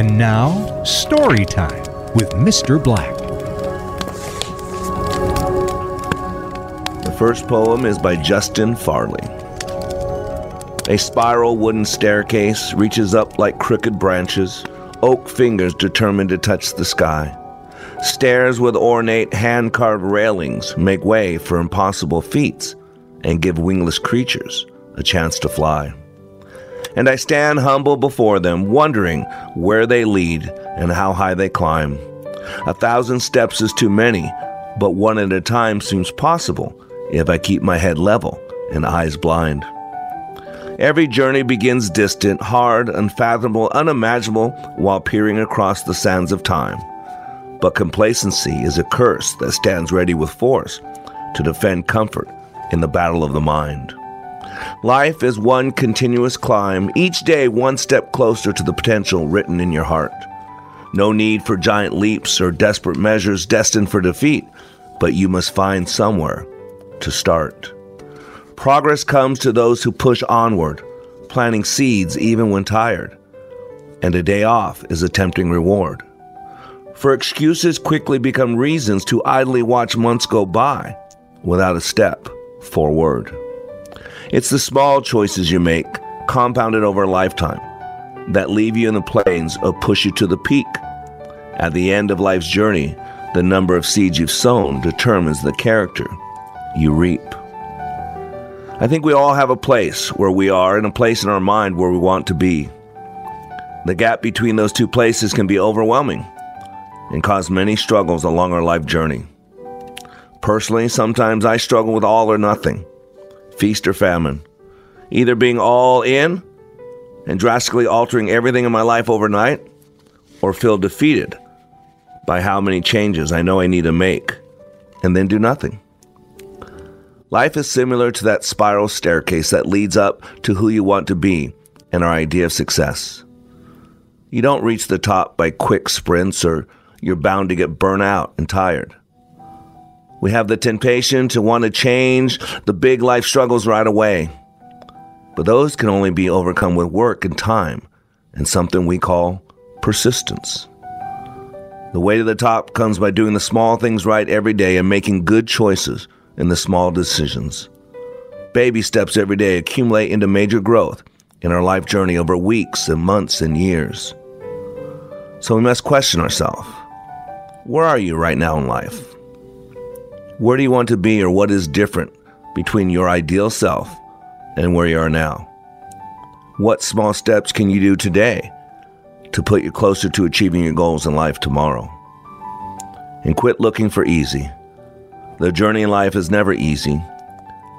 And now, story time with Mr. Black. The first poem is by Justin Farley. A spiral wooden staircase reaches up like crooked branches, oak fingers determined to touch the sky. Stairs with ornate hand carved railings make way for impossible feats and give wingless creatures a chance to fly. And I stand humble before them, wondering where they lead and how high they climb. A thousand steps is too many, but one at a time seems possible if I keep my head level and eyes blind. Every journey begins distant, hard, unfathomable, unimaginable, while peering across the sands of time. But complacency is a curse that stands ready with force to defend comfort in the battle of the mind. Life is one continuous climb, each day one step closer to the potential written in your heart. No need for giant leaps or desperate measures destined for defeat, but you must find somewhere to start. Progress comes to those who push onward, planting seeds even when tired. And a day off is a tempting reward. For excuses quickly become reasons to idly watch months go by without a step forward. It's the small choices you make, compounded over a lifetime, that leave you in the plains or push you to the peak. At the end of life's journey, the number of seeds you've sown determines the character you reap. I think we all have a place where we are and a place in our mind where we want to be. The gap between those two places can be overwhelming and cause many struggles along our life journey. Personally, sometimes I struggle with all or nothing, feast or famine, either being all in and drastically altering everything in my life overnight, or feel defeated by how many changes I know I need to make and then do nothing. Life is similar to that spiral staircase that leads up to who you want to be and our idea of success. You don't reach the top by quick sprints or you're bound to get burnt out and tired. We have the temptation to want to change the big life struggles right away. But those can only be overcome with work and time and something we call persistence. The way to the top comes by doing the small things right every day and making good choices in the small decisions. Baby steps every day accumulate into major growth in our life journey over weeks and months and years. So we must question ourselves where are you right now in life? Where do you want to be, or what is different between your ideal self and where you are now? What small steps can you do today to put you closer to achieving your goals in life tomorrow? And quit looking for easy. The journey in life is never easy,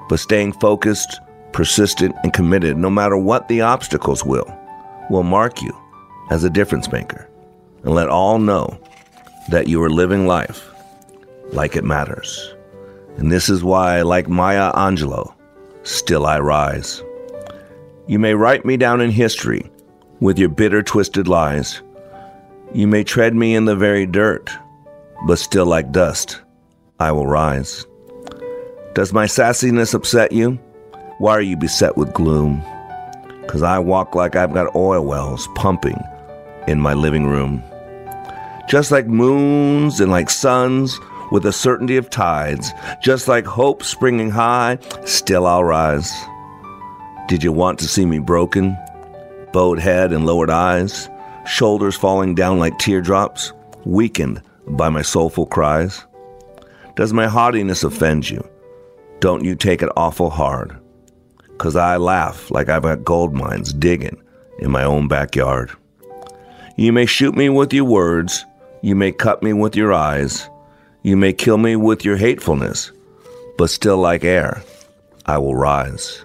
but staying focused, persistent, and committed, no matter what the obstacles will, will mark you as a difference maker and let all know that you are living life like it matters. And this is why, like Maya Angelou, still I rise. You may write me down in history with your bitter, twisted lies. You may tread me in the very dirt, but still like dust. I will rise. Does my sassiness upset you? Why are you beset with gloom? Because I walk like I've got oil wells pumping in my living room. Just like moons and like suns, with the certainty of tides, just like hope springing high, still I'll rise. Did you want to see me broken? Bowed head and lowered eyes, shoulders falling down like teardrops, weakened by my soulful cries? Does my haughtiness offend you? Don't you take it awful hard. Cause I laugh like I've got gold mines digging in my own backyard. You may shoot me with your words, you may cut me with your eyes, you may kill me with your hatefulness, but still like air, I will rise.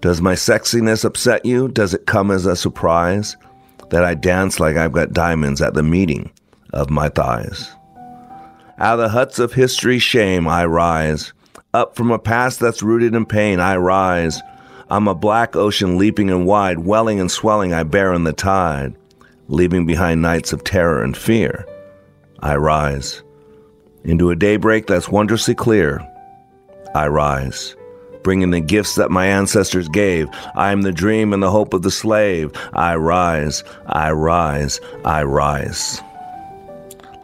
Does my sexiness upset you? Does it come as a surprise that I dance like I've got diamonds at the meeting of my thighs? Out of the huts of history, shame, I rise. Up from a past that's rooted in pain, I rise. I'm a black ocean leaping and wide, welling and swelling, I bear in the tide. Leaving behind nights of terror and fear, I rise. Into a daybreak that's wondrously clear, I rise. bringing the gifts that my ancestors gave. I am the dream and the hope of the slave. I rise, I rise, I rise.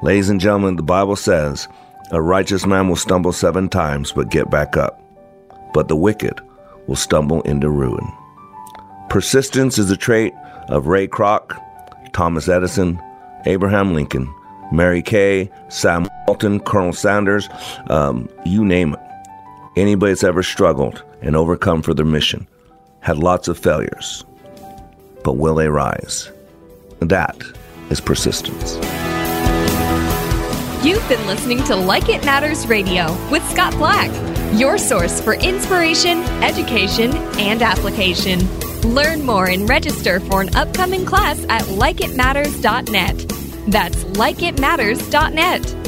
Ladies and gentlemen, the Bible says, a righteous man will stumble seven times but get back up, but the wicked will stumble into ruin. Persistence is a trait of Ray Kroc, Thomas Edison, Abraham Lincoln, Mary Kay, Sam Walton, Colonel Sanders, um, you name it. Anybody that's ever struggled and overcome for their mission had lots of failures. But will they rise? That is persistence. You've been listening to Like It Matters Radio with Scott Black, your source for inspiration, education, and application. Learn more and register for an upcoming class at likeitmatters.net. That's likeitmatters.net.